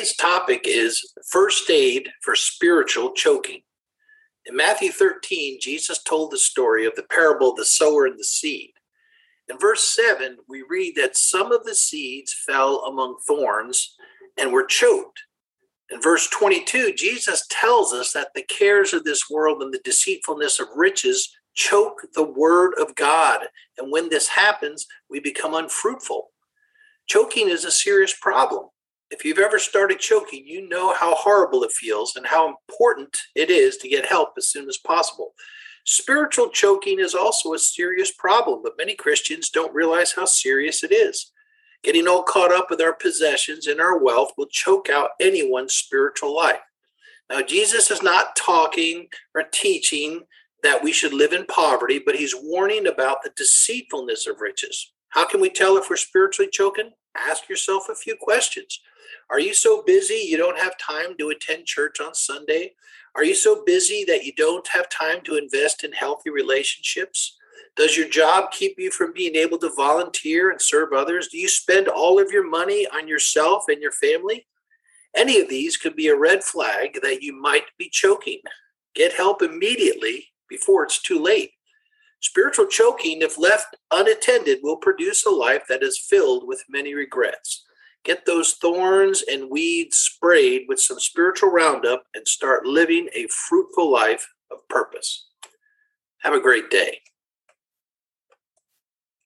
Today's topic is first aid for spiritual choking. In Matthew 13, Jesus told the story of the parable of the sower and the seed. In verse 7, we read that some of the seeds fell among thorns and were choked. In verse 22, Jesus tells us that the cares of this world and the deceitfulness of riches choke the word of God. And when this happens, we become unfruitful. Choking is a serious problem. If you've ever started choking, you know how horrible it feels and how important it is to get help as soon as possible. Spiritual choking is also a serious problem, but many Christians don't realize how serious it is. Getting all caught up with our possessions and our wealth will choke out anyone's spiritual life. Now, Jesus is not talking or teaching that we should live in poverty, but he's warning about the deceitfulness of riches. How can we tell if we're spiritually choking? Ask yourself a few questions. Are you so busy you don't have time to attend church on Sunday? Are you so busy that you don't have time to invest in healthy relationships? Does your job keep you from being able to volunteer and serve others? Do you spend all of your money on yourself and your family? Any of these could be a red flag that you might be choking. Get help immediately before it's too late. Spiritual choking, if left unattended, will produce a life that is filled with many regrets. Get those thorns and weeds sprayed with some spiritual roundup and start living a fruitful life of purpose. Have a great day.